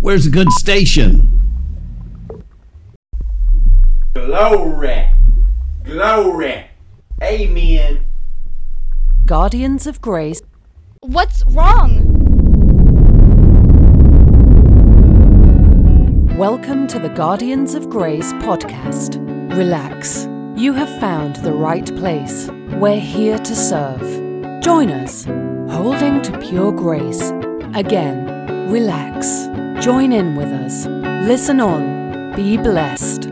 Where's a good station? Glory. Glory. Amen. Guardians of Grace. What's wrong? Welcome to the Guardians of Grace podcast. Relax. You have found the right place. We're here to serve. Join us, holding to pure grace. Again, relax. Join in with us. Listen on. Be blessed.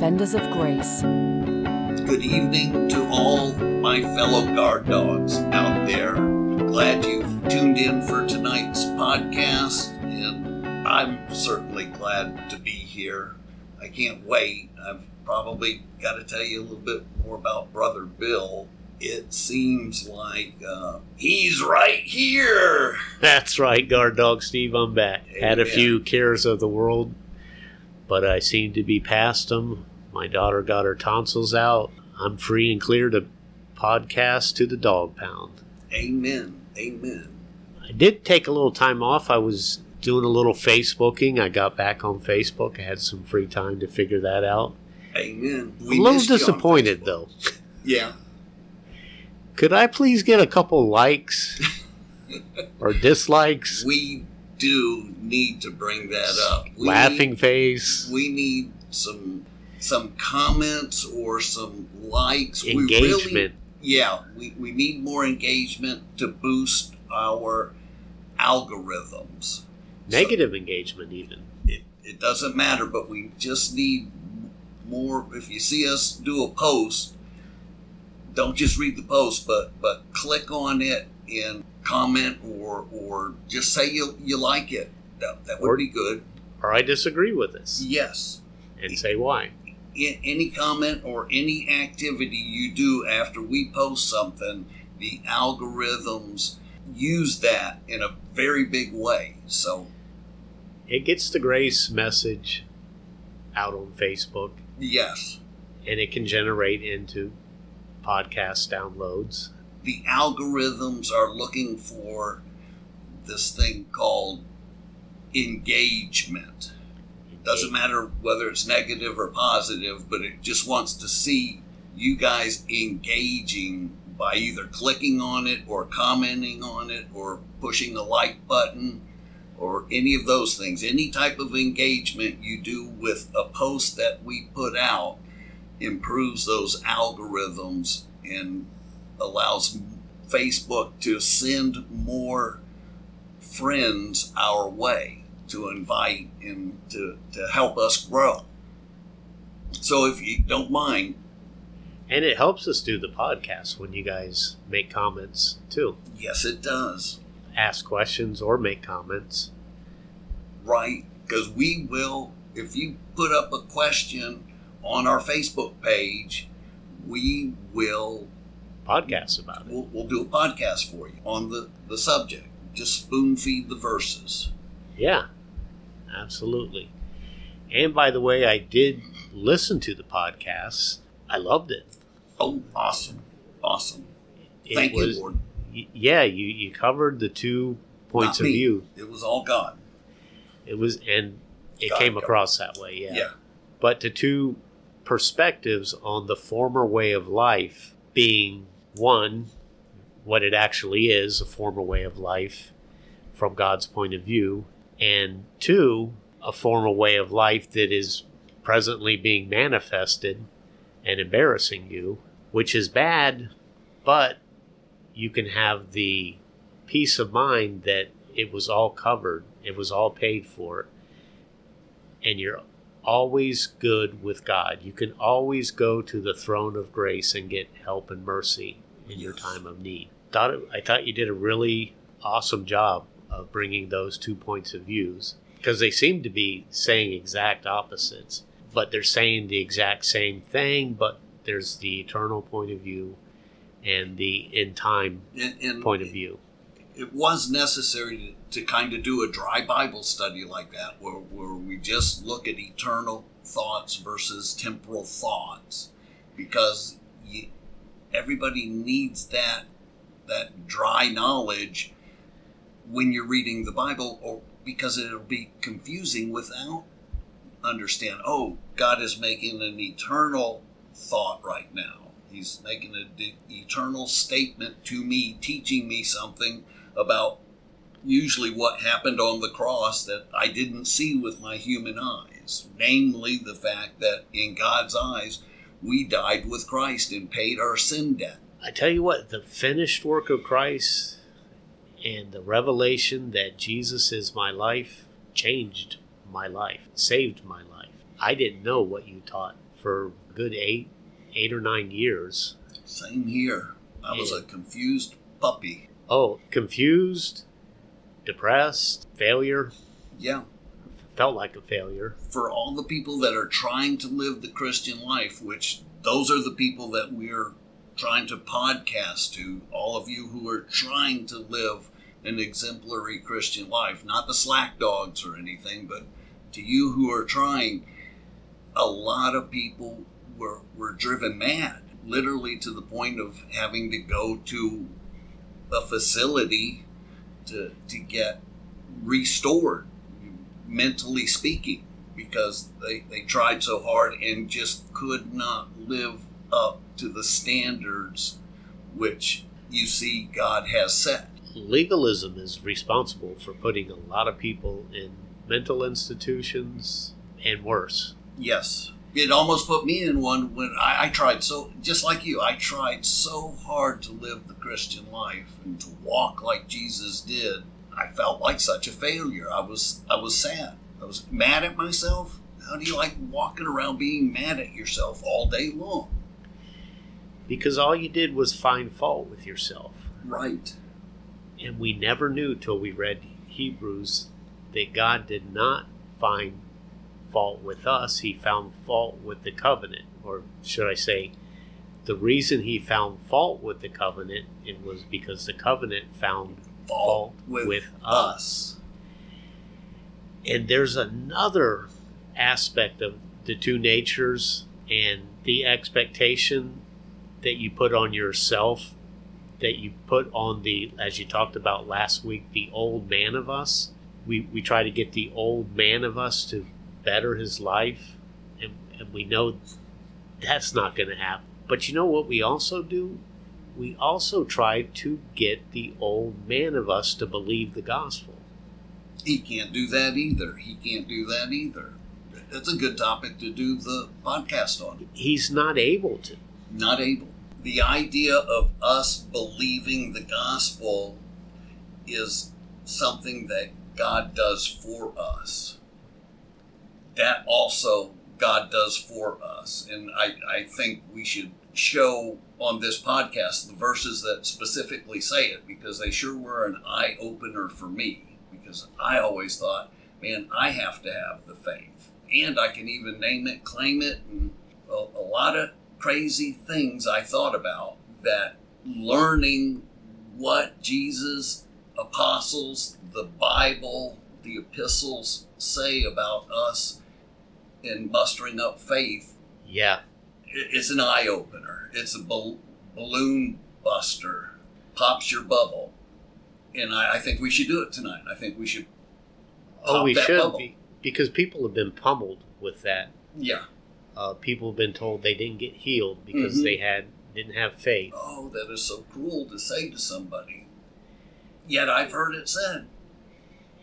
Fenders of Grace. Good evening to all my fellow guard dogs out there. Glad you've tuned in for tonight's podcast, I'm certainly glad to be here. I can't wait. I've probably got to tell you a little bit more about Brother Bill. It seems like uh, he's right here. That's right, guard dog Steve. I'm back. Had a few cares of the world, but I seem to be past them. My daughter got her tonsils out. I'm free and clear to podcast to the dog pound. Amen. Amen. I did take a little time off. I was doing a little Facebooking. I got back on Facebook. I had some free time to figure that out. Amen. a little missed you on disappointed though. Yeah. Could I please get a couple likes or dislikes? We do need to bring that up. We Laughing need- face, we need some some comments or some likes. We really, engagement. yeah, we, we need more engagement to boost our algorithms. Negative engagement, even. It, it doesn't matter, but we just need more. If you see us do a post, don't just read the post, but but click on it and comment or or just say you you like it. That, that would Or- be good. Or I disagree with this Yes. and say why. any comment or any activity you do after we post something, the algorithms use that in a very big way. So, It gets the grace message out on Facebook yes, and it can generate into podcast downloads. the algorithms are looking for this thing called engagement. It Doesn't matter whether it's negative or positive, but it just wants to see you guys engaging by either clicking on it or commenting on it or pushing the like button or any of those things. Any type of engagement you do with a post that we put out improves those algorithms and allows Facebook to send more friends our way to invite and to, to help us grow. So if you don't mind, And it helps us do the podcast when you guys make comments too. yes, it does. Ask questions or make comments. Right? Because we will, if you put up a question on our Facebook page, we will podcast about it. we'll, we'll do a podcast for you on the, the subject. Just spoon feed the verses. Yeah, absolutely. And by the way, I did listen to the podcast. I loved it. Oh, awesome. Awesome. It Thank was, you, Lord. Yeah, you, you covered the two points Not of me. view. It was all God. It was, and it God came covered. across that way. Yeah. yeah. but to two perspectives on the former way of life being one, what it actually is, a former way of life from God's point of view, and two, a former way of life that is presently being manifested and embarrassing you, which is bad, but you can have the peace of mind that it was all covered, it was all paid for, and you're always good with God. You can always go to the throne of grace and get help and mercy in your time of need. Thought it, I thought you did a really awesome job of bringing those two points of views because they seem to be saying exact opposites, but they're saying the exact same thing. But there's the eternal point of view and the in time And, and point of view. it was necessary to, to kind of do a dry Bible study like that, where, where we just look at eternal thoughts versus temporal thoughts, because you, everybody needs that that dry knowledge when you're reading the Bible, or because it'll be confusing without understand. Oh, God is making an eternal thought right now. He's making an eternal statement to me, teaching me something about usually what happened on the cross that I didn't see with my human eyes. Namely, the fact that in God's eyes, we died with Christ and paid our sin debt. I tell you what, the finished work of Christ and the revelation that Jesus is my life changed my life, saved my life. I didn't know what you taught for good eight, eight or nine years. Same here. I was a confused puppy. Oh, confused, depressed, failure. Yeah. Felt like a failure. For all the people that are trying to live the Christian life, which those are the people that we're trying to podcast to, all of you who are trying to live an exemplary Christian life, not the slack dogs or anything, but to you who are trying, a lot of people were, were driven mad, literally to the point of having to go to a facility to, to get restored, mentally speaking, because they, they tried so hard and just could not live up to the standards which you see God has set. Legalism is responsible for putting a lot of people in mental institutions and worse. Yes. It almost put me in one when I, I, tried so, just like you, I tried so hard to live the Christian life and to walk like Jesus did. I felt like such a failure. I was, I was sad. I was mad at myself. How do you like walking around being mad at yourself all day long? Because all you did was find fault with yourself. Right. And we never knew till we read Hebrews that God did not find fault with us, he found fault with the covenant. Or should I say, the reason he found fault with the covenant it was because the covenant found fault, with, with us. us. And there's another aspect of the two natures and the expectation that you put on yourself that you put on the as you talked about last week the old man of us we, we try to get the old man of us to better his life, and, and we know that's not going to happen. But you know what we also do? We also try to get the old man of us to believe the gospel. He can't do that either. He can't do that either. That's a good topic to do the podcast on. He's not able to. Not able. The idea of us believing the gospel is something that God does for us, that also God does for us. And I, I think we should show on this podcast the verses that specifically say it because they sure were an eye opener for me. Because I always thought, man, I have to have the faith. And I can even name it, claim it, and a, a lot of crazy things I thought about that learning what Jesus apostles, the Bible, the epistles say about us in mustering up faith. Yeah. It's an eye opener. It's a balloon buster. Pops your bubble. And I, I, think we should do it tonight. I think we should. Oh, we should be, because people have been pummeled with that. Yeah. Uh, people have been told they didn't get healed because mm-hmm. they had didn't have faith. Oh, that is so cruel to say to somebody. Yet I've heard it said.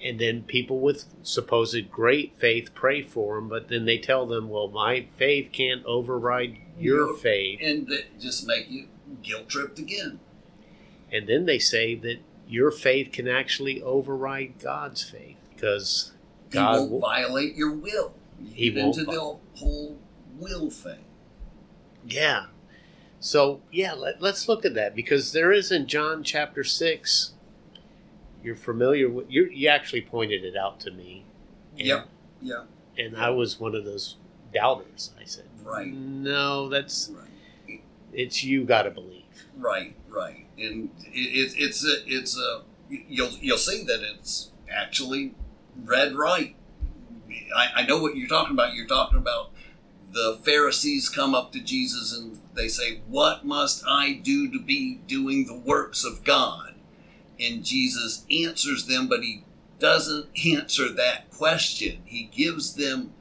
And then people with supposed great faith pray for them, but then they tell them, well, my faith can't override your you faith. And that just make you guilt tripped again. And then they say that your faith can actually override God's faith because God he won't will, violate your will. You he get into the whole will thing. Yeah. So yeah, let, us look at that because there is in John chapter six you're familiar with you you actually pointed it out to me. And, yep. Yeah. And I was one of those doubters. I said, "Right. No, that's right. It's you got to believe." Right. Right. And it, it's a it's a you'll you'll see that it's actually read right. I, I know what you're talking about. You're talking about the Pharisees come up to Jesus and they say, "What must I do to be doing the works of God?" And Jesus answers them, but he doesn't answer that question. He gives them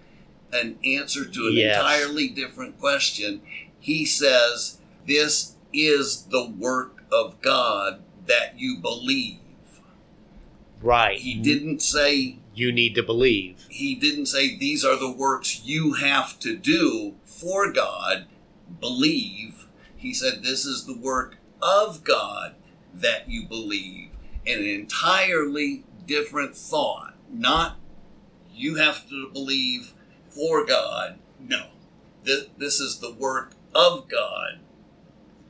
an answer to an Yes. entirely different question. He says, This is the work of God that you believe. Right. He didn't say, You need to believe. he didn't say these are the works you have to do for God. Believe. He said this is the work of God that you believe. In an entirely different thought. Not you have to believe for God. No. This, this is the work of God.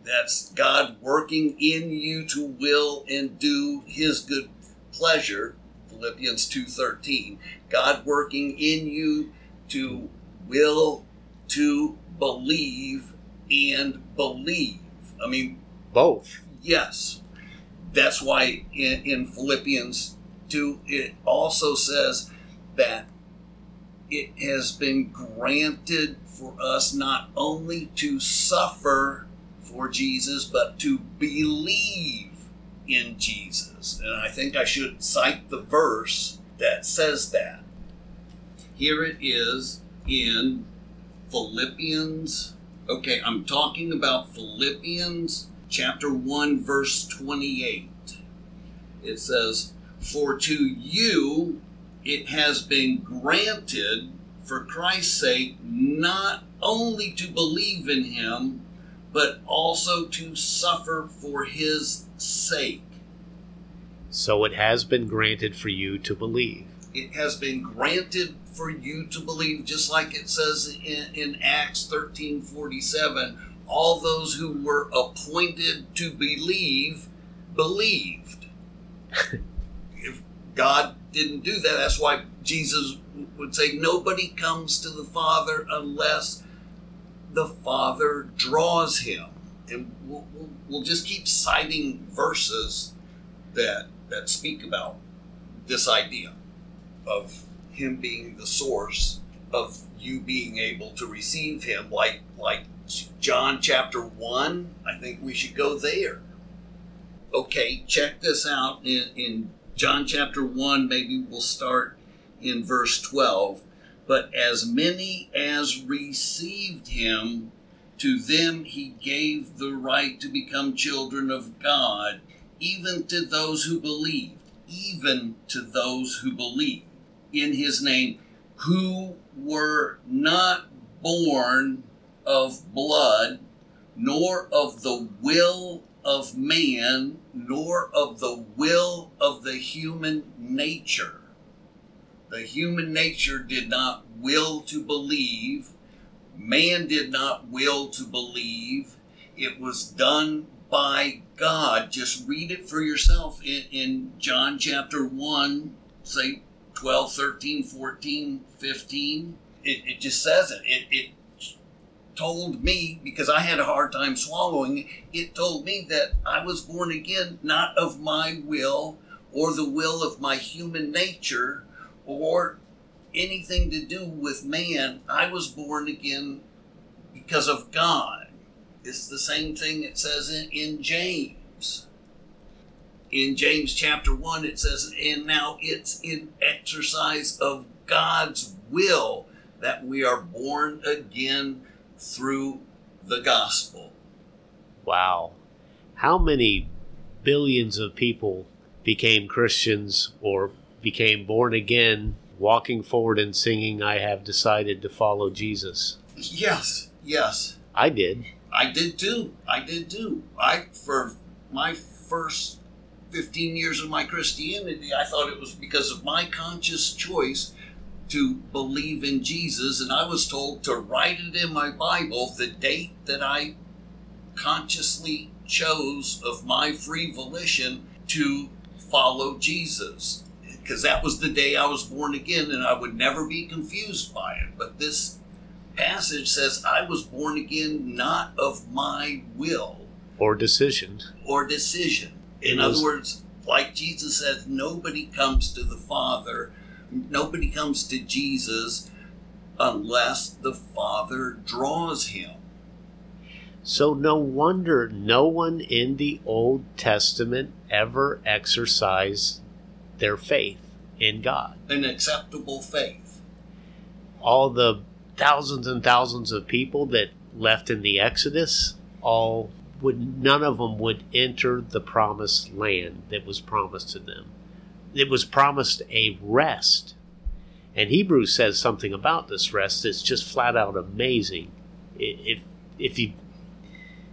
That's God working in you to will and do his good pleasure. Philippians 2:13. God working in you to will to believe and believe. I mean, Both. Yes. That's why in, in Philippians 2, it also says that it has been granted for us not only to suffer for Jesus, but to believe in Jesus. And I think I should cite the verse that says that. Here it is in Philippians. Okay, I'm talking about Philippians chapter 1, verse 28. It says, For to you it has been granted for Christ's sake not only to believe in him, but also to suffer for his sake. So it has been granted for you to believe. It has been granted for you to believe, just like it says in, in Acts 13 47. All those who were appointed to believe believed. if God didn't do that, that's why Jesus would say, Nobody comes to the Father unless the Father draws him. And we'll, we'll, we'll just keep citing verses that, that speak about this idea of him being the source of you being able to receive him like like John chapter 1 I think we should go there. Okay check this out in, in John chapter 1 maybe we'll start in verse 12 but as many as received him to them he gave the right to become children of God even to those who believed even to those who believed in his name who were not born of blood, nor of the will of man, nor of the will of the human nature. The human nature did not will to believe, man did not will to believe. It was done by God. Just read it for yourself in, in John chapter 1, say 12, 13, 14, 15. It, it just says it. it. It told me, because I had a hard time swallowing it, told me that I was born again not of my will or the will of my human nature or anything to do with man. I was born again because of God. It's the same thing it says in, in James in James chapter 1, it says, And now it's in exercise of God's will that we are born again through the gospel. Wow. How many billions of people became Christians or became born again, walking forward and singing, I have decided to follow Jesus? Yes, yes. I did. I did too. I did too. I, for my first 15 years of my Christianity, I thought it was because of my conscious choice to believe in Jesus, and I was told to write it in my Bible the date that I consciously chose of my free volition to follow Jesus. Because that was the day I was born again, and I would never be confused by it. But this passage says, I was born again not of my will Or decision. or decision. In was- other words, like Jesus says, nobody comes to the Father, nobody comes to Jesus unless the Father draws him. So, no wonder no one in the Old Testament ever exercised their faith in God. An acceptable faith. All the thousands and thousands of people that left in the Exodus, all would none of them would enter the promised land that was promised to them. It was promised a rest. And Hebrews says something about this rest that's just flat out amazing. If if you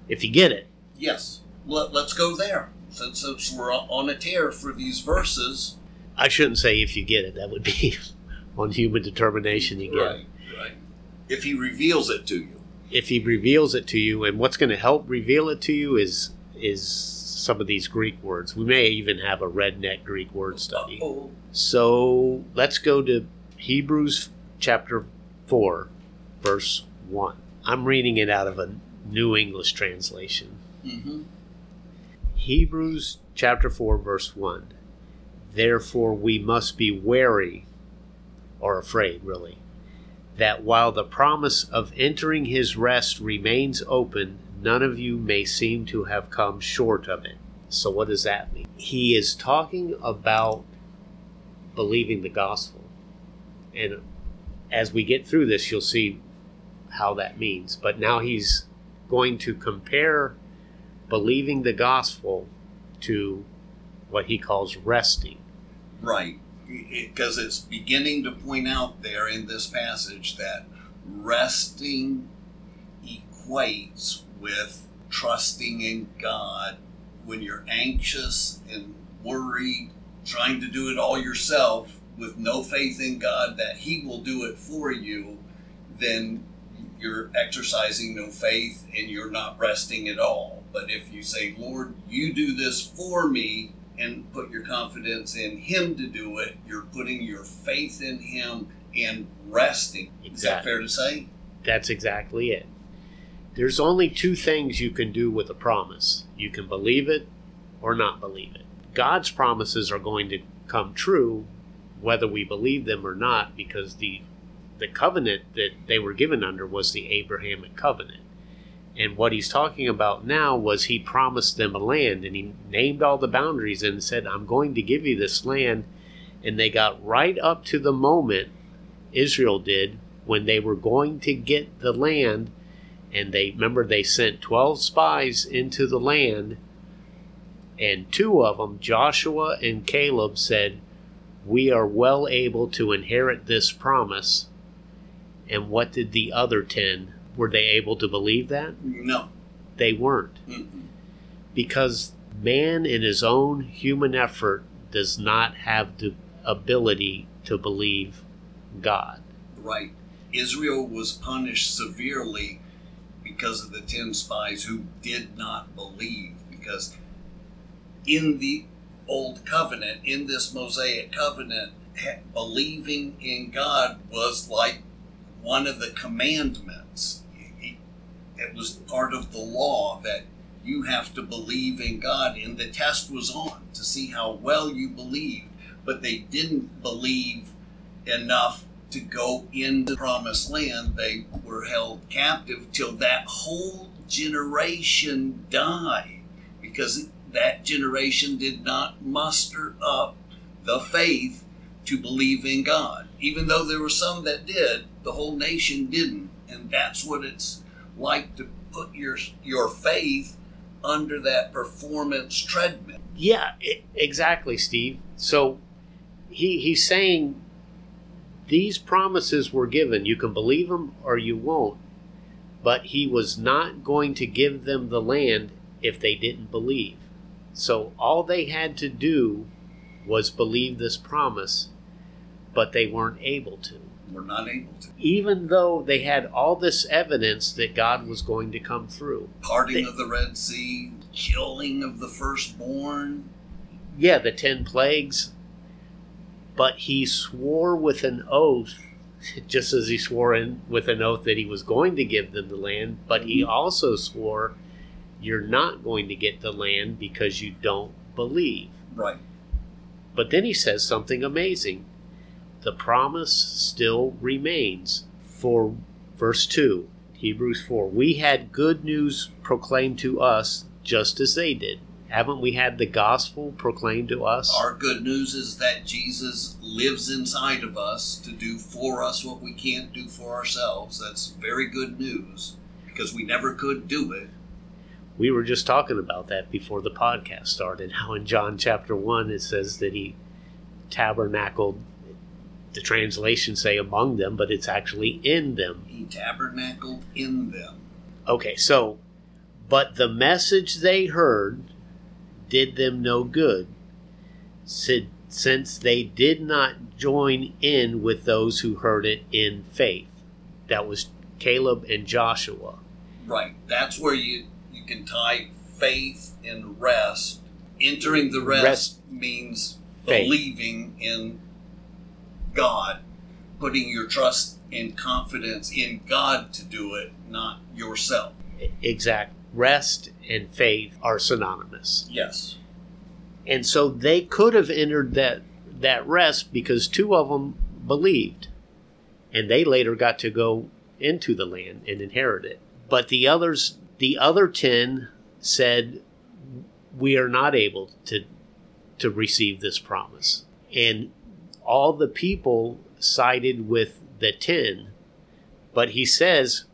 if you get it. Yes. Let, let's go there. Since, since we're on a tear for these verses. I shouldn't say if you get it. That would be on human determination you get right, it. Right. If he reveals it to you. If he reveals it to you, and what's going to help reveal it to you is is some of these Greek words. We may even have a redneck Greek word study. So let's go to Hebrews chapter 4, verse 1. I'm reading it out of a New English translation. Mm-hmm. Hebrews chapter 4, verse 1. Therefore, we must be wary, or afraid, really, that while the promise of entering his rest remains open, none of you may seem to have come short of it. So, what does that mean? He is talking about believing the gospel. And as we get through this, you'll see how that means. But now he's going to compare believing the gospel to what he calls resting. Right. Because it's beginning to point out there in this passage that resting equates with trusting in God. When you're anxious and worried, trying to do it all yourself with no faith in God that He will do it for you, then you're exercising no faith and you're not resting at all. But if you say, Lord, you do this for me, and put your confidence in Him to do it, you're putting your faith in Him and resting. Is that fair to say? That's exactly it. There's only two things you can do with a promise you can believe it or not believe it. God's promises are going to come true whether we believe them or not because the the covenant that they were given under was the Abrahamic covenant. And what he's talking about now was he promised them a land and he named all the boundaries and said, I'm going to give you this land. And they got right up to the moment, Israel did, when they were going to get the land. And they remember they sent 12 spies into the land. And two of them, Joshua and Caleb, said, We are well able to inherit this promise. And what did the other 10? Were they able to believe that? No. They weren't. Mm-mm. Because man, in his own human effort, does not have the ability to believe God. Right. Israel was punished severely because of the 10 spies who did not believe. Because in the Old Covenant, in this Mosaic covenant, believing in God was like one of the commandments. It- It was part of the law that you have to believe in God, and the test was on to see how well you believed. But they didn't believe enough to go into the promised land. They were held captive till that whole generation died because that generation did not muster up the faith to believe in God. Even though there were some that did, the whole nation didn't. And that's what it's like to put your your faith under that performance treadmill. Yeah, e- exactly, Steve. So he he's saying these promises were given. You can believe them or you won't. But he was not going to give them the land if they didn't believe. So all they had to do was believe this promise, but they weren't able to. We're not able to. Even though they had all this evidence that God was going to come through. Parting of the Red Sea, killing of the firstborn. yeah, the ten plagues, but he swore with an oath, just as he swore in with an oath that he was going to give them the land, but he mm-hmm. also swore, You're not going to get the land because you don't believe. Right. But then he says something amazing. The promise still remains. For verse 2, Hebrews 4, we had good news proclaimed to us just as they did. Haven't we had the gospel proclaimed to us? Our good news is that Jesus lives inside of us to do for us what we can't do for ourselves. That's very good news because we never could do it. we were just talking about that before the podcast started. How in John chapter 1 it says that he tabernacled, the translations say among them, but it's actually in them. He tabernacled in them. Okay, so, but the message they heard did them no good, since they did not join in with those who heard it in faith. That was Caleb and Joshua. Right. That's where you you can tie faith and rest. Entering the rest, Rest. means Faith. believing in God, putting your trust and confidence in God to do it, not yourself. Exact. Rest and faith are synonymous. Yes. And so they could have entered that that rest because two of them believed, and they later got to go into the land and inherit it. But the others, the other ten, said, "We are not able to to receive this promise." And all the people sided with the ten. But he says,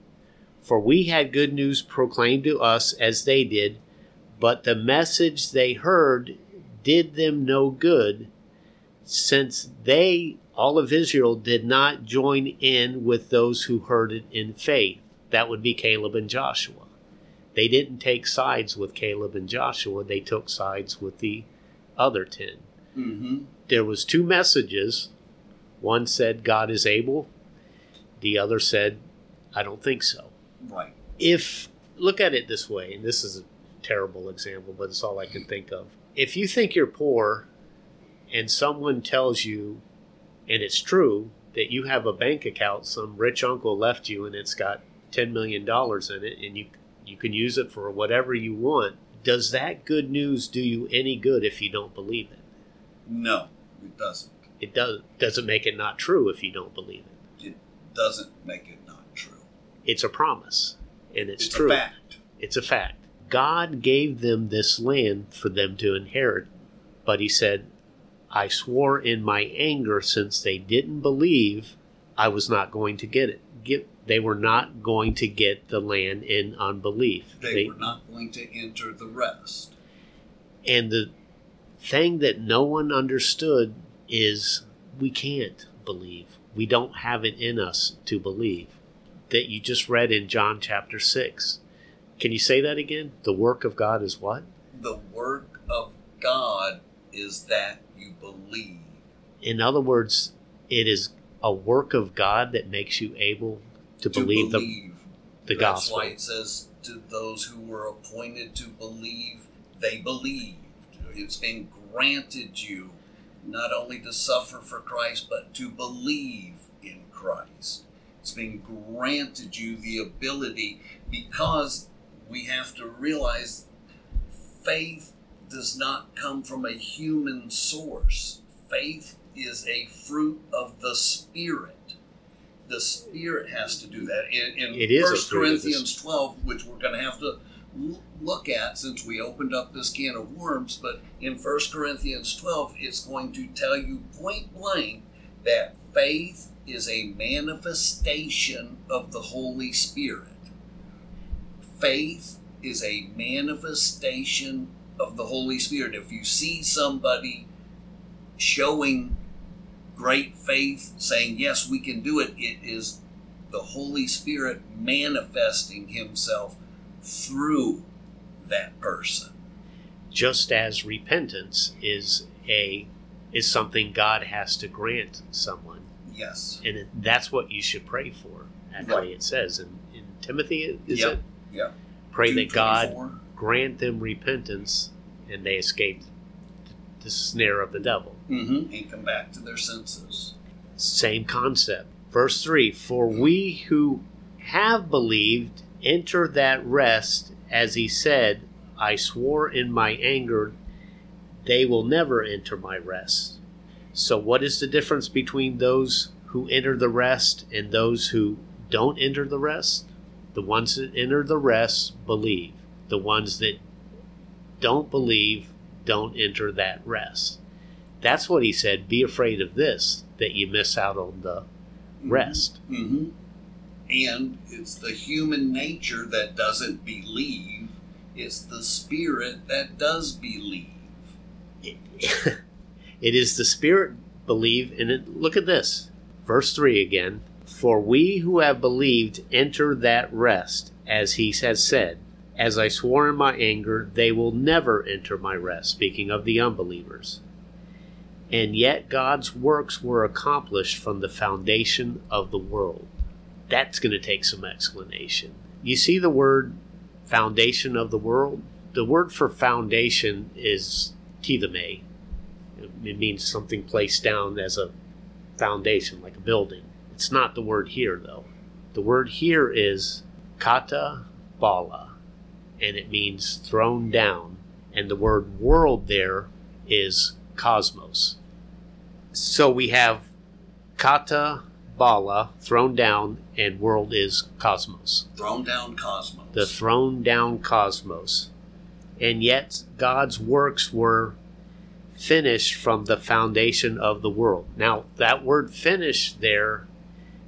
"For we had good news proclaimed to us as they did." But the message they heard did them no good, since they, all of Israel, did not join in with those who heard it in faith. That would be Caleb and Joshua. They didn't take sides with Caleb and Joshua, they took sides with the other ten. Mm-hmm. There was two messages. One said God is able, the other said, I don't think so Right. if look at it this way, and this is a terrible example, but it's all I can think of. If you think you're poor and someone tells you, and it's true, that you have a bank account some rich uncle left you and it's got $10 million in it and you, you can use it for whatever you want, does that good news do you any good if you don't believe it? No, it doesn't. It does, doesn't make it not true if you don't believe it. It doesn't make it. It's a promise, and it's, It's true. a fact. It's a fact. God gave them this land for them to inherit, but He said, I swore in my anger since they didn't believe I was not going to get it. Get, they were not going to get the land in unbelief. They, were not going to enter the rest. and the thing that no one understood is we can't believe. We don't have it in us to believe. That you just read in John chapter 6. Can you say that again? The work of God is what? The work of God is that you believe. In other words, it is a work of God that makes you able to, to believe, believe. the, the That's gospel. why it says to those who were appointed to believe, they believed. It's been granted you not only to suffer for Christ, but to believe in Christ. It's been granted you the ability because we have to realize faith does not come from a human source. Faith is a fruit of the Spirit. The Spirit has to do that. In, in It is 1 fruit of the Corinthians 12, which we're going to have to look at since we opened up this can of worms, but in 1 Corinthians 12, it's going to tell you point blank that faith is a manifestation of the Holy Spirit. Faith is a manifestation of the Holy Spirit. If you see somebody showing great faith, saying, Yes, we can do it, it is the Holy Spirit manifesting Himself through that person. Just as repentance is a is something God has to grant someone. Yes. and it, that's what you should pray for. Actually, Right. it says in, in Timothy, is Yep. it? Yep. Pray that God grant them repentance and they escape the snare of the devil. Mhm. and come back to their senses. Same concept. Verse 3 For we who have believed enter that rest, as he said, I swore in my anger they will never enter my rest. So, what is the difference between those who enter the rest and those who don't enter the rest? The ones that enter the rest believe. The ones that don't believe don't enter that rest. That's what he said. Be afraid of this, that you miss out on the rest. hmm And it's the human nature that doesn't believe. It's the spirit that does believe. It, is the spirit believe, and it, look at this. Verse 3 again. For we who have believed enter that rest, as he has said. As I swore in my anger, they will never enter my rest. Speaking of the unbelievers. And yet God's works were accomplished from the foundation of the world. That's going to take some explanation. You see the word foundation of the world? The word for foundation is tidame. It means something placed down as a foundation, like a building. It's not the word here, though. The word here is kata bala, and it means thrown down. And the word world there is cosmos. So we have kata bala, thrown down, and world is cosmos. Thrown down cosmos. The thrown down cosmos. And yet God's works were finished from the foundation of the world. Now, that word finish there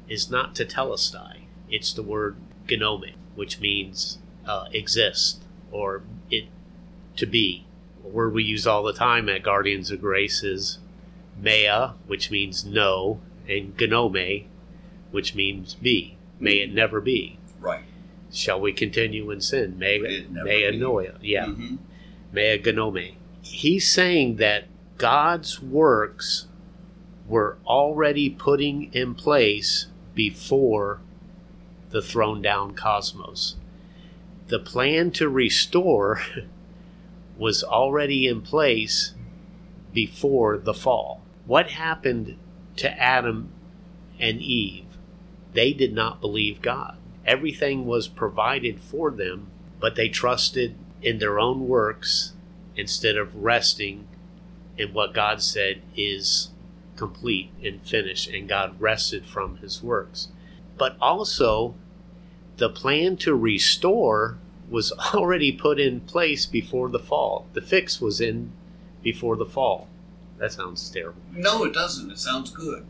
is not to tetelestai. It's the word genome, which means uh, exist or it to be. A word we use all the time at Guardians of Grace is mea, which means no, and genome, which means be. May it never be. right. Shall we continue in sin? May, May it never mea be. noia. Yeah. hmm Mea genome. He's saying that God's works were already putting in place before the thrown down cosmos. The plan to restore was already in place before the fall. What happened to Adam and Eve? They did not believe God. Everything was provided for them, but they trusted in their own works instead of resting in what God said is complete and finished, and God rested from his works. But also, the plan to restore was already put in place before the fall. The fix was in before the fall. That sounds terrible. No, it doesn't. It sounds good.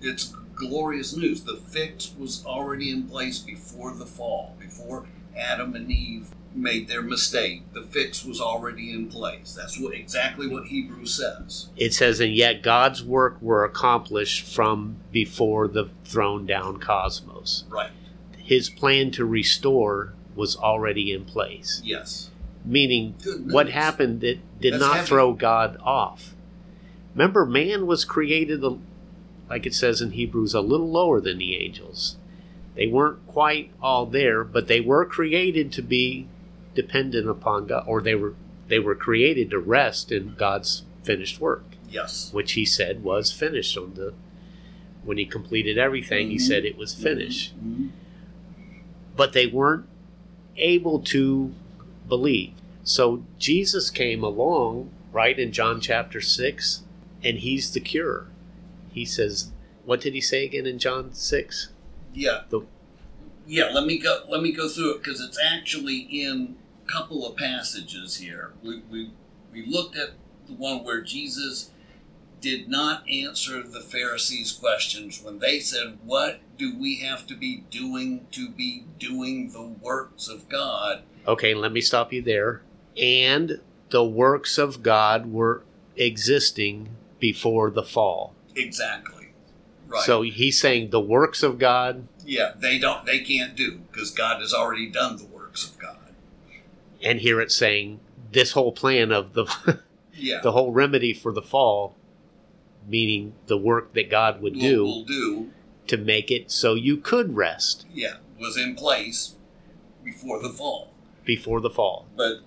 It's glorious news. The fix was already in place before the fall, before Adam and Eve made their mistake. The fix was already in place. That's what exactly what Hebrews says. It says, and yet God's work were accomplished from before the thrown down cosmos. Right. His plan to restore was already in place. Yes. Meaning, what happened that did That's not heavy. throw God off. Remember, man was created, like it says in Hebrews, a little lower than the angels. They weren't quite all there, but they were created to be dependent upon God, or they were they were created to rest in God's finished work, Yes. which He said was finished on the when He completed everything. He Mhm. said it was finished Mhm. but they weren't able to believe. So Jesus came along, right, in John chapter 6, and he's the cure. He says, what did he say again in John 6? Yeah. The- yeah. Let me go. Let me go through it because it's actually in a couple of passages here. We we we looked at the one where Jesus did not answer the Pharisees' questions when they said, "What do we have to be doing to be doing the works of God?" Okay, let me stop you there. And the works of God were existing before the fall. Exactly. Right. So he's saying the works of God, yeah, they don't. They can't do because God has already done the works of God. and here it's saying this whole plan of the Yeah. the whole remedy for the fall, meaning the work that God would do will do. to make it so you could rest Yeah, was in place before the fall. before the fall. But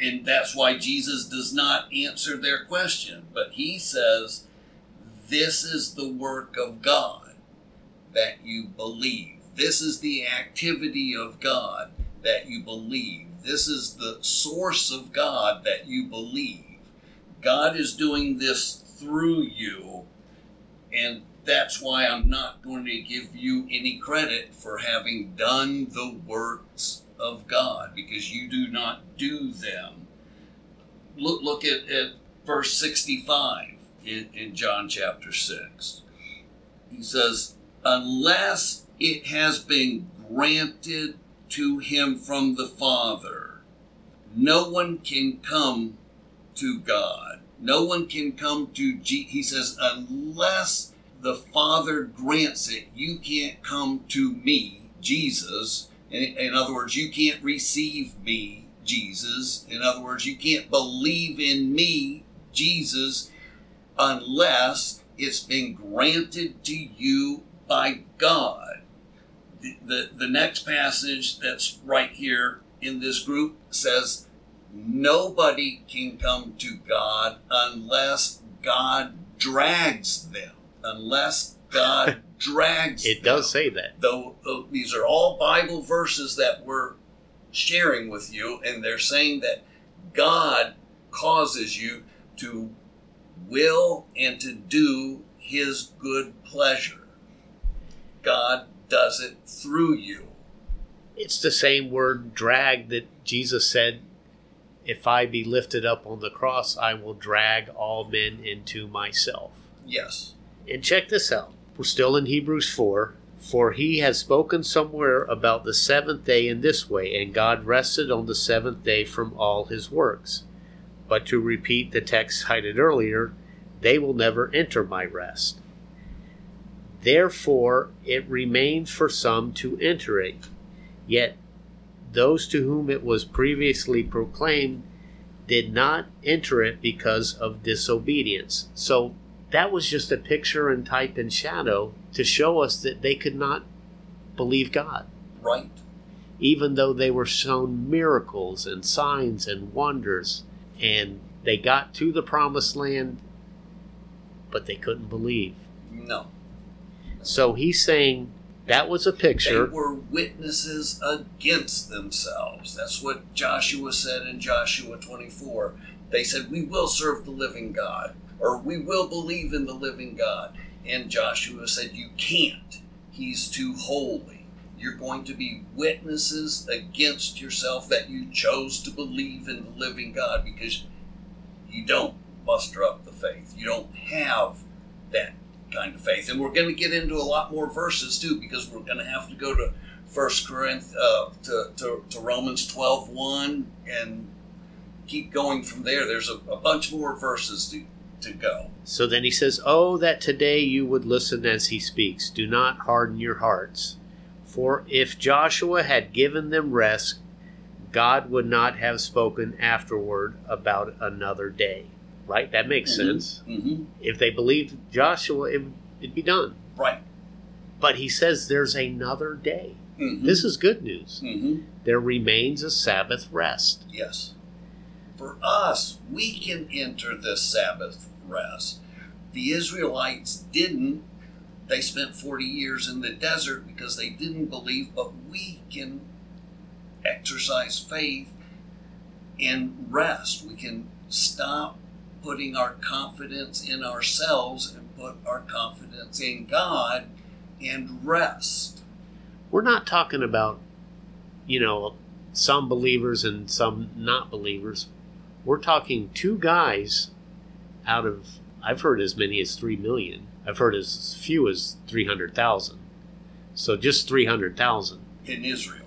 and that's why Jesus does not answer their question, but he says, This is the work of God that you believe. This is the activity of God that you believe. This is the source of God that you believe. God is doing this through you, and that's why I'm not going to give you any credit for having done the works of God because you do not do them. Look, look at, at verse 65 in, in John chapter 6. He says, Unless it has been granted to him from the Father, no one can come to God. No one can come to G. He says, unless the Father grants it, you can't come to me, Jesus. In, in other words, you can't receive me, Jesus. In other words, you can't believe in me, Jesus, unless it's been granted to you by God. The, the, the next passage that's right here in this group says, Nobody can come to God unless God drags them. Unless God drags It them. does say that. Though, though these are all Bible verses that we're sharing with you, and they're saying that God causes you to will and to do His good pleasure. God does it through you. It's the same word drag that Jesus said, If I be lifted up on the cross, I will drag all men into myself. Yes. And check this out. We're still in Hebrews 4. For he has spoken somewhere about the seventh day in this way, and God rested on the seventh day from all his works. But to repeat the text cited earlier, they will never enter my rest. Therefore, it remains for some to enter it. Yet those to whom it was previously proclaimed did not enter it because of disobedience. So that was just a picture and type and shadow to show us that they could not believe God, Right. even though they were shown miracles and signs and wonders, and they got to the promised land, but they couldn't believe. No. So he's saying that was a picture. They were witnesses against themselves. That's what Joshua said in Joshua 24. They said, We will serve the living God, or we will believe in the living God. And Joshua said, You can't. He's too holy. You're going to be witnesses against yourself that you chose to believe in the living God because you don't muster up the faith. You don't have that kind of faith. And we're going to get into a lot more verses too, because we're going to have to go to First Corinth uh, to, to, to Romans 12 1 and keep going from there. There's a, a bunch more verses to, to go. So then he says, Oh, that today you would listen as he speaks. Do not harden your hearts. For if Joshua had given them rest, God would not have spoken afterward about another day. Right? That makes Mhm. sense. Mm-hmm. If they believed Joshua, it, it'd be done. Right. But he says there's another day. Mm-hmm. This is good news. mm-hmm. There remains a Sabbath rest. Yes. For us, we can enter this Sabbath rest. The Israelites didn't. They spent 40 years in the desert because they didn't believe, but we can exercise faith and rest. We can stop putting our confidence in ourselves and put our confidence in God and rest. We're not talking about, you know, some believers and some not believers. We're talking two guys out of, I've heard as many as 3 million. I've heard as few as 300,000. So just 300,000. in Israel.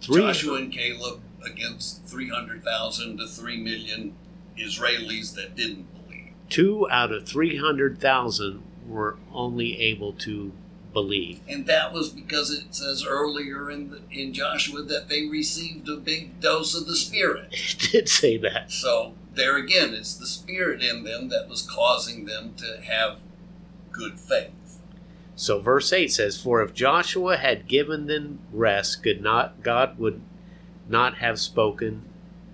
Three, Joshua and Caleb against 300,000 to 3 million Israelis that didn't believe. two out of 300,000 were only able to believe. And that was because it says earlier in, the, in Joshua that they received a big dose of the Spirit. It did say that. So there again, it's the Spirit in them that was causing them to have good faith. So verse 8 says, For if Joshua had given them rest, could not God would not have spoken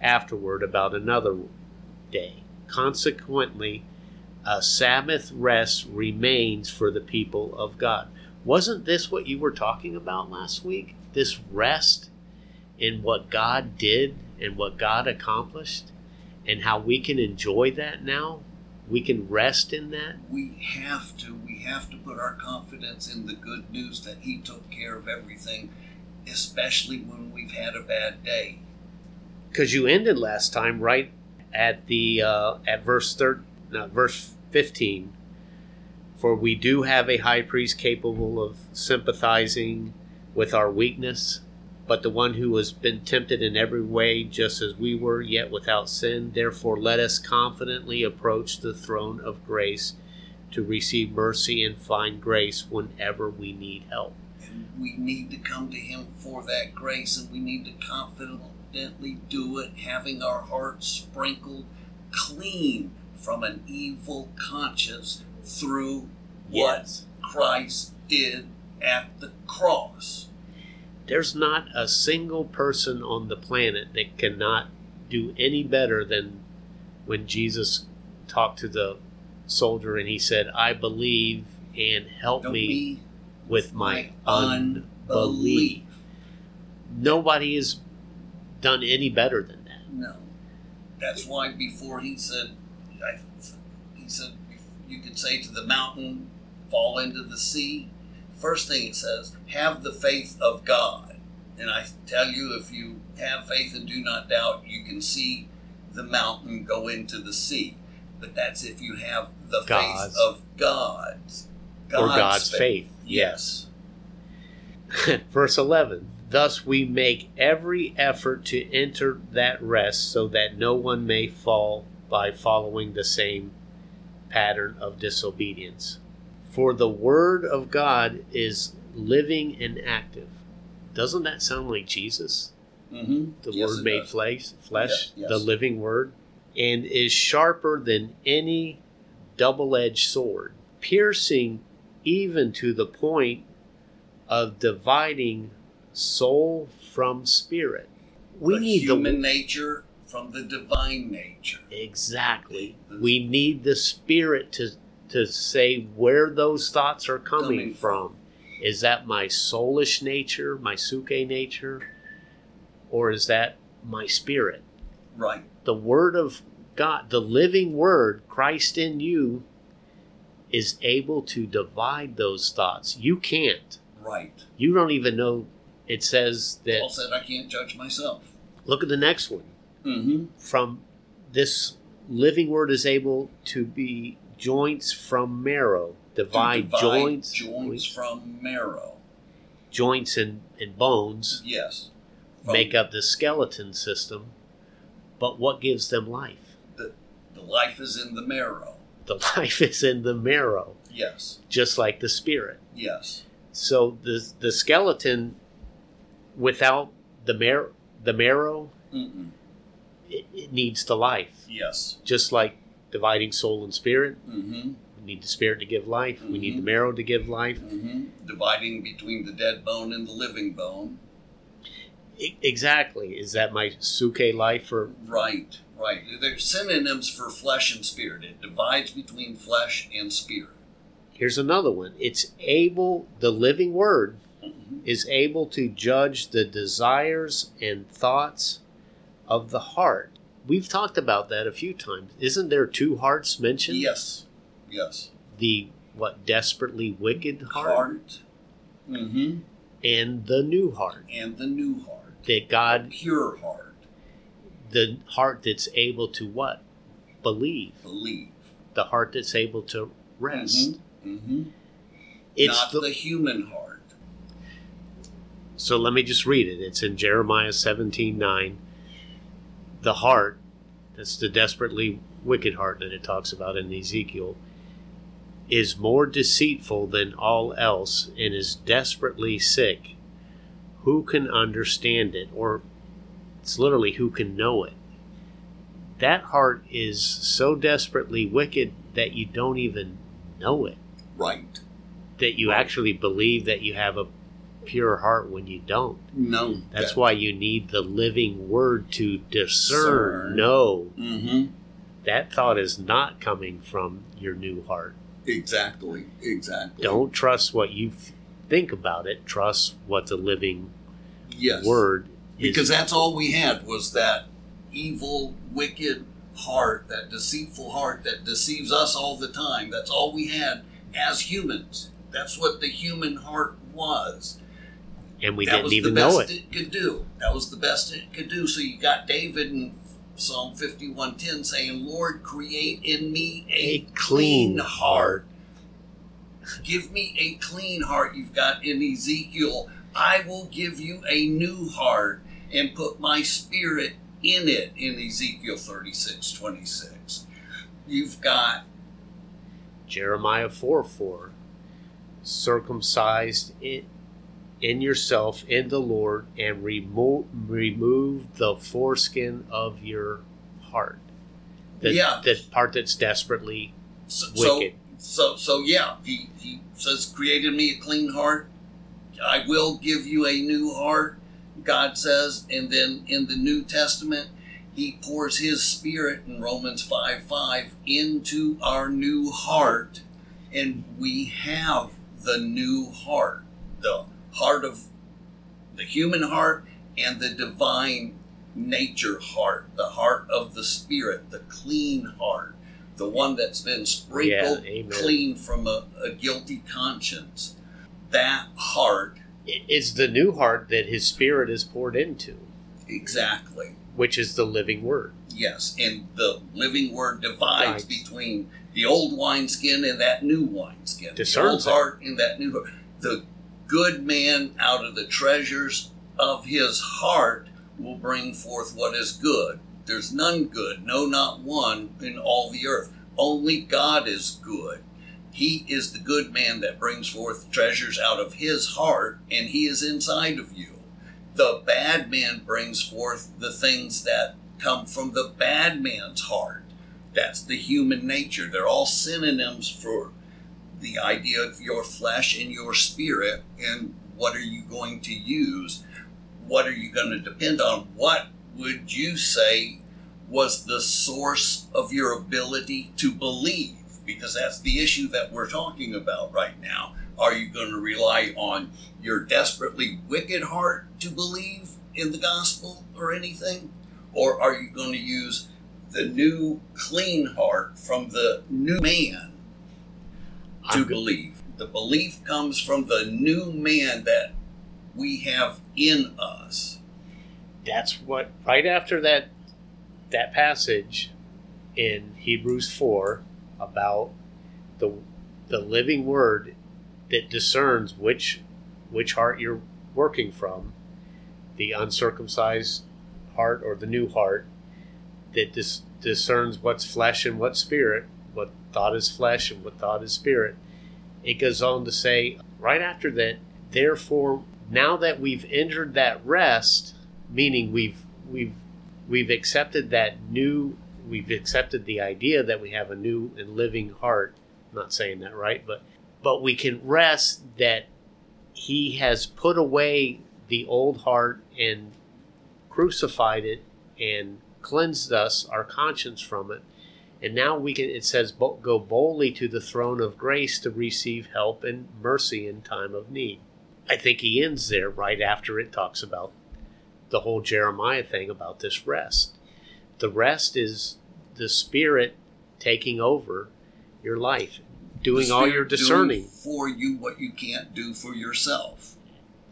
afterward about another day. Consequently, a Sabbath rest remains for the people of God. Wasn't this what you were talking about last week? This rest in what God did and what God accomplished? and how we can enjoy that now. We can rest in that. We have to. We have to put our confidence in the good news that He took care of everything, especially when we've had a bad day. Because you ended last time right at the uh, at verse third, no, verse fifteen. For we do have a high priest capable of sympathizing with our weakness, but the one who has been tempted in every way, just as we were, yet without sin. Therefore, let us confidently approach the throne of grace to receive mercy and find grace whenever we need help. And we need to come to Him for that grace, and we need to confidently do it, having our hearts sprinkled clean from an evil conscience through Yes. what Christ did at the cross. There's not a single person on the planet that cannot do any better than when Jesus talked to the soldier and he said, I believe and help Don't me with my my unbelief. unbelief. Nobody has done any better than that. No. That's why before he said, I, he said, you could say to the mountain, fall into the sea. First thing it says, have the faith of God. And I tell you, if you have faith and do not doubt, you can see the mountain go into the sea. But that's if you have the God's- faith of God's. or God's faith. Yes. Verse 11 Thus we make every effort to enter that rest so that no one may fall by following the same pattern of disobedience. For the Word of God is living and active. Doesn't that sound like Jesus? Mm-hmm. The Yes, Word made does. flesh, flesh Yeah, yes. the living Word, and is sharper than any double edged sword, piercing even to the point of dividing soul from spirit. We the need human the nature from the divine nature. exactly. We need the spirit to to say where those thoughts are coming, Coming from. Is that my soulish nature, my psuche nature, or is that my spirit? Right. the word of God, the living word, Christ in you, is able to divide those thoughts. You can't. Right. You don't even know. It says Paul that. said, I can't judge myself. Look at the next one. Mm-hmm. From this living word is able to be joints from marrow, divide, joints, joints from marrow. joints and, and bones, Yes. From make up the skeleton system. But what gives them life? the, the life is in the marrow. The life is in the marrow, Yes. just like the spirit. Yes. So the the skeleton, without the mar- the marrow, Mm-mm. it, it needs the life. Yes. Just like dividing soul and spirit, Mm-hmm. we need the spirit to give life. We need the Mhm. marrow to give life. Mm-hmm. Dividing between the dead bone and the living bone. E- exactly. Is that my psuche life or Right. Right. They're synonyms for flesh and spirit. It divides between flesh and spirit. here's another one. It's able. The living word Mhm. is able to judge the desires and thoughts of the heart. We've talked about that a few times. Isn't there two hearts mentioned? Yes. Yes. the what desperately wicked heart, Heart. Mm-hmm. and the new heart And the new heart. that God Pure heart. the heart that's able to what believe Believe. the heart that's able to rest Mm-hmm. it's Not the, the human heart. so let me just read it it's in Jeremiah 17 9 the heart that's the desperately wicked heart that it talks about in Ezekiel is more deceitful than all else and is desperately sick. Who can understand it? Or it's literally who can know it? That heart is so desperately wicked that you don't even know it. Right. that you actually believe that you have a pure heart when you don't No. that's why you need the living word to discern Discern. no Mm-hmm. that thought is not coming from your new heart Exactly. Exactly. don't trust what you think about it trust what the living Yes. word is Because that's all we had was that evil, wicked heart, that deceitful heart that deceives us all the time. That's all we had as humans. That's what the human heart was. And we that didn't even know it. That was even the best know it. it could do. That was the best it could do. So you got David in Psalm 51:10 saying, "Lord, create in me a, A clean heart. Give me a clean heart." You've got in Ezekiel, "I will give you a new heart and put my spirit in it." In Ezekiel 36:26. You've got Jeremiah 4 4. Circumcised in, in yourself in the Lord and remove, remove the foreskin of your heart. The, Yeah. the part that's desperately so, so wicked. So, so yeah, he, he says, "Created me a clean heart. I will give you a new heart." God says, and then in the New Testament, He pours His Spirit in Romans five five into our new heart, and we have the new heart, the heart of the human heart and the divine nature heart, the heart of the Spirit, the clean heart the one that's been sprinkled Yeah, clean from a, a guilty conscience. That heart, is the new heart that his spirit is poured into, exactly. which is the living word. Yes, and the living word divides Divides. between the old wineskin and that new wineskin. the Discerns old it. heart and that new heart. The good man out of the treasures of his heart will bring forth what is good. There's none good, no, not one in all the earth. Only God is good. He is the good man that brings forth treasures out of his heart, and he is inside of you. The bad man brings forth the things that come from the bad man's heart. That's the human nature. They're all synonyms for the idea of your flesh and your spirit. And what are you going to use? What are you going to depend on? What would you say was the source of your ability to believe? Because that's the issue that we're talking about right now. Are you going to rely on your desperately wicked heart to believe in the gospel or anything? Or are you going to use the new clean heart from the new man to believe? The belief comes from the new man that we have in us. that's what right after that that passage in Hebrews 4 about the the living word that discerns which which heart you're working from the uncircumcised heart or the new heart that dis- discerns what's flesh and what's spirit thought is flesh and what thought is spirit. It goes on to say right after that therefore now that we've entered that rest meaning we've we've we've accepted that new we've accepted the idea that we have a new and living heart I'm not saying that right but but we can rest that he has put away the old heart and crucified it and cleansed us our conscience from it and now we can it says go boldly to the throne of grace to receive help and mercy in time of need i think he ends there right after it talks about the whole Jeremiah thing about this rest. The rest is the spirit taking over your life, doing all your discerning. for you what you can't do for yourself.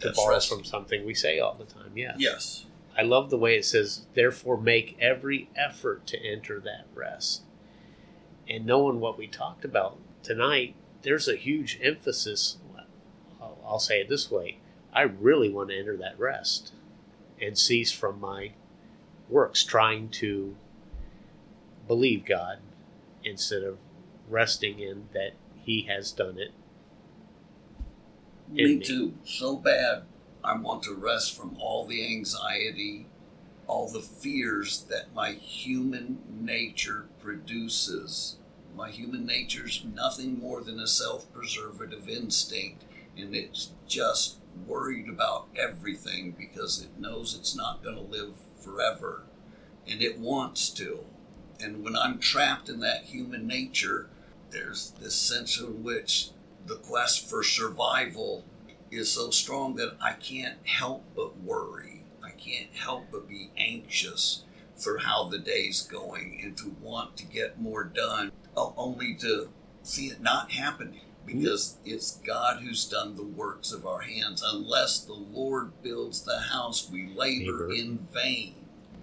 To That's borrow rest. from something we say all the time. yes. Yes. I love the way it says, therefore make every effort to enter that rest. And knowing what we talked about tonight, there's a huge emphasis. I'll I'll say it this way I really want to enter that rest and cease from my works, trying to believe God instead of resting in that He has done it. Me me. too. So bad. I want to rest from all the anxiety, all the fears that my human nature produces. My human nature's nothing more than a self preservative instinct, and it's just worried about everything because it knows it's not going to live forever, and it wants to. And when I'm trapped in that human nature, there's this sense in which the quest for survival is so strong that I can't help but worry. Can't help but be anxious for how the day's going and to want to get more done, only to see it not happening because it's God who's done the works of our hands. Unless the Lord builds the house, we labor Labor. in vain.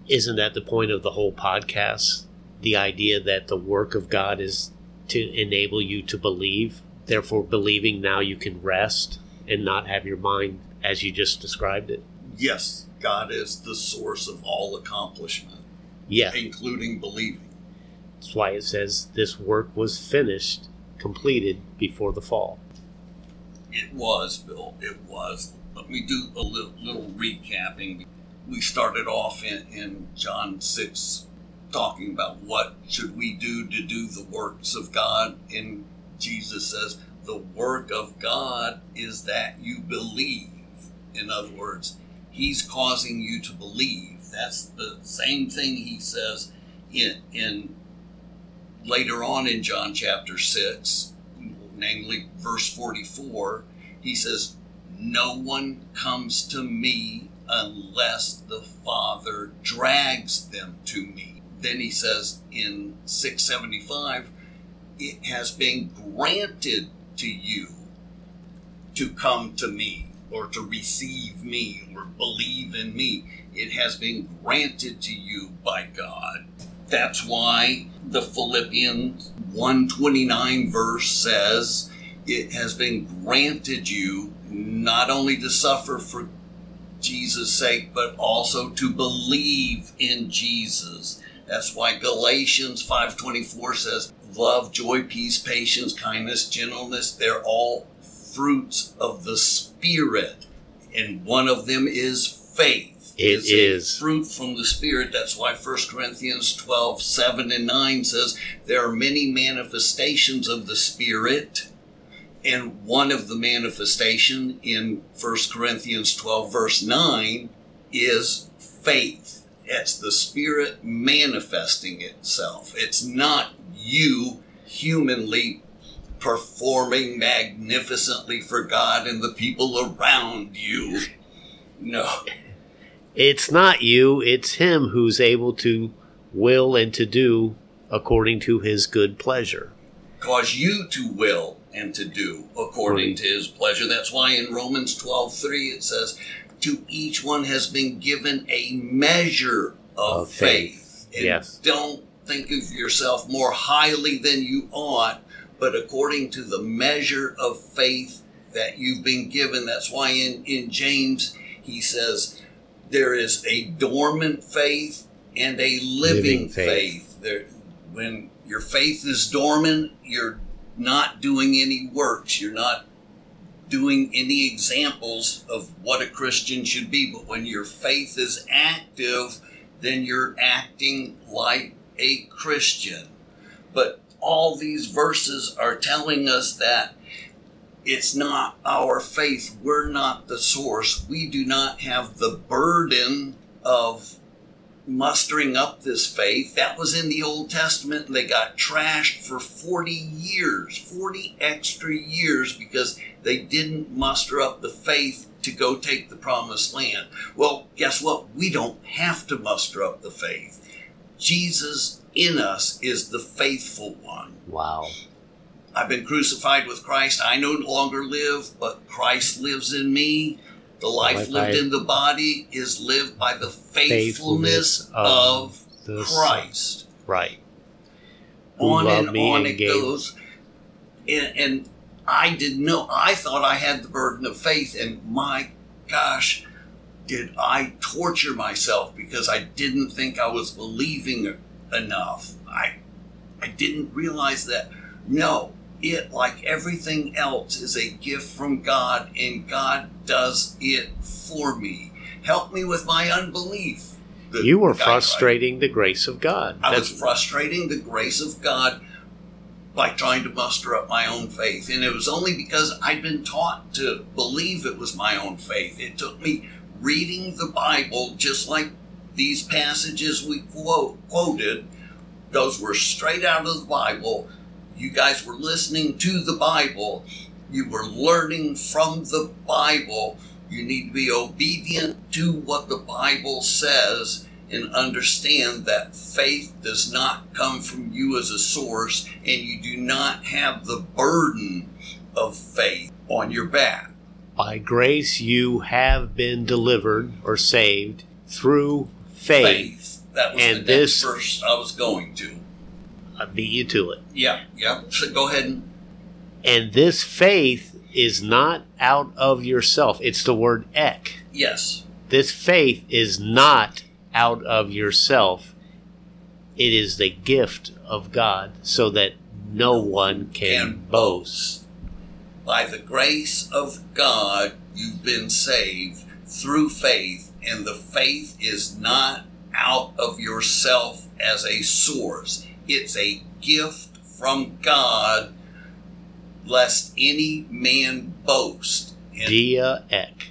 Isn't that the point of the whole podcast? The idea that the work of God is to enable you to believe. Therefore, believing now you can rest and not have your mind as you just described it. Yes, God is the source of all accomplishment, Yeah, including believing. that's why it says this work was finished, completed before the fall. It was, Bill. It was. Let me do a little, little recapping. We started off in, in John 6 talking about what should we do to do the works of God. And Jesus says, the work of God is that you believe. In other words, He's causing you to believe. That's the same thing He says in, in later on in John chapter 6, namely verse 44, he says, No one comes to me unless the Father drags them to me. Then he says in 675, It has been granted to you to come to me or to receive me or believe in me. It has been granted to you by God. That's why the Philippians 129 verse says, It has been granted you not only to suffer for Jesus' sake, but also to believe in Jesus. That's why Galatians 5:24 says, "Love, joy, peace, patience, kindness, gentleness, they're all fruits of the spirit." And one of them is faith. It It's a is. fruit from the spirit. That's why 1 Corinthians 12, 7 and 9 says, "There are many manifestations of the spirit." And one of the manifestation in 1 Corinthians 12, verse 9, is faith. It's the Spirit manifesting itself. It's not you humanly performing magnificently for God and the people around you. No. It's not you, it's Him who's able to will and to do according to His good pleasure. cause you to will and to do according to his pleasure. That's why in Romans 12 3 it says, To each one has been given a measure of, Of faith. And Yes. don't think of yourself more highly than you ought, but according to the measure of faith that you've been given. That's why in, in James he says, There is a dormant faith and a living, Living faith. faith. There, when your faith is dormant, you're not doing any works. You're not doing any examples of what a Christian should be. But when your faith is active, then you're acting like a Christian. But all these verses are telling us that it's not our faith. We're not the source. We do not have the burden of mustering up this faith. That was in the Old Testament, and they got trashed for 40 years, 40 extra years, because they didn't muster up the faith to go take the promised land. Well, guess what? We don't have to muster up the faith. Jesus in us is the faithful one. Wow. I've been crucified with Christ. I no longer live, but Christ lives in me. The life Life lived I- in the body is lived by the Faithfulness faithfulness, of of, the Christ. Right. Who On and on and it goes. And, and I didn't know. I thought I had the burden of faith, and my gosh, did I torture myself because I didn't think I was believing enough. I I didn't realize that no, it like everything else is a gift from God and God does it for me. Help me with my unbelief. The- You were frustrating the grace of God. I was That's frustrating the grace of God by trying to muster up my own faith. And it was only because I'd been taught to believe it was my own faith. It took me reading the Bible, just like these passages we quote, quoted, those were straight out of the Bible. You guys were listening to the Bible. You were learning from the Bible. You need to be obedient to what the Bible says. and understand that faith does not come from you as a source and you do not have the burden of faith on your back. By grace you have been delivered or saved through faith. Faith. That was And the this- verse I was going to. I beat you to it. Yeah, yeah. So go ahead and And this faith is not out of yourself. It's the word ek. yes. This faith is not out of yourself. It is the gift of God so that no one can, Can boast. By the grace of God, you've been saved through faith, and the faith is not out of yourself as a source. It's a gift from God, lest any man boast. And Dia ek.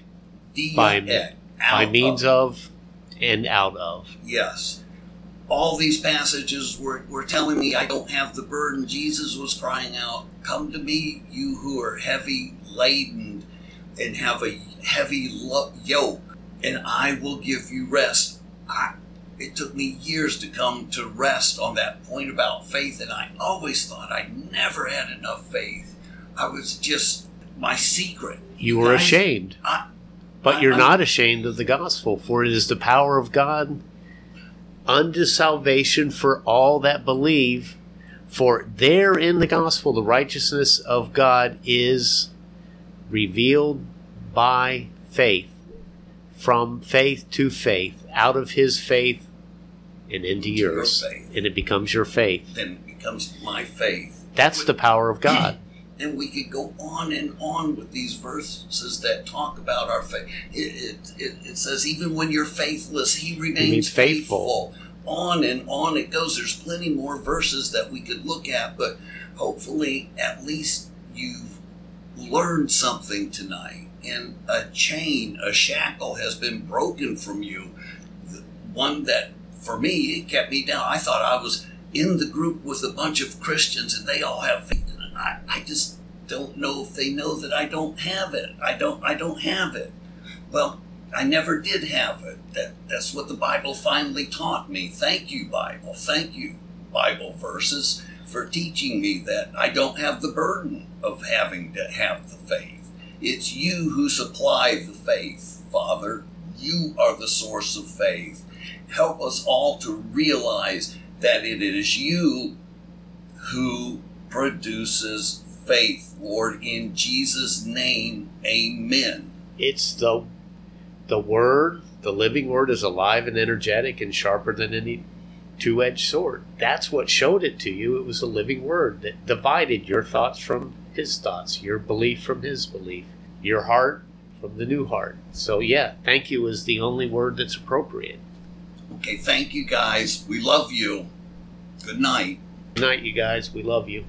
dia by- ek, By means of. of and out of. Yes. All these passages were, were telling me I don't have the burden. Jesus was crying out, Come to me, you who are heavy laden and have a heavy yoke, and I will give you rest. I, it took me years to come to rest on that point about faith, and I always thought I never had enough faith. I was just my secret. You were ashamed. I, But you're not ashamed of the gospel, for it is the power of God unto salvation for all that believe. For there in the gospel, the righteousness of God is revealed by faith, from faith to faith, out of his faith and into your yours. faith. And it becomes your faith. then it becomes my faith. That's the power of God. and we could go on and on with these verses that talk about our faith. It, it, it, it says, even when you're faithless, he remains, Remains faithful. faithful. On and on it goes. There's plenty more verses that we could look at, but hopefully, at least you've learned something tonight. And a chain, a shackle has been broken from you. One that, for me, it kept me down. I thought I was in the group with a bunch of Christians and they all have faith it. I, I just don't know if they know that I don't have it. I don't I don't have it. Well, I never did have it. That that's what the Bible finally taught me. Thank you, Bible. Thank you, Bible verses, for teaching me that I don't have the burden of having to have the faith. It's you who supply the faith, Father. You are the source of faith. Help us all to realize that it is you who produces faith, Lord. In Jesus' name, amen. It's the the word, the living word is alive and energetic and sharper than any two-edged sword. That's what showed it to you. It was a living word that divided your thoughts from his thoughts, your belief from his belief, your heart from the new heart. So yeah, thank you is the only word that's appropriate. Okay, thank you guys. We love you. Good night. Good night, you guys. We love you.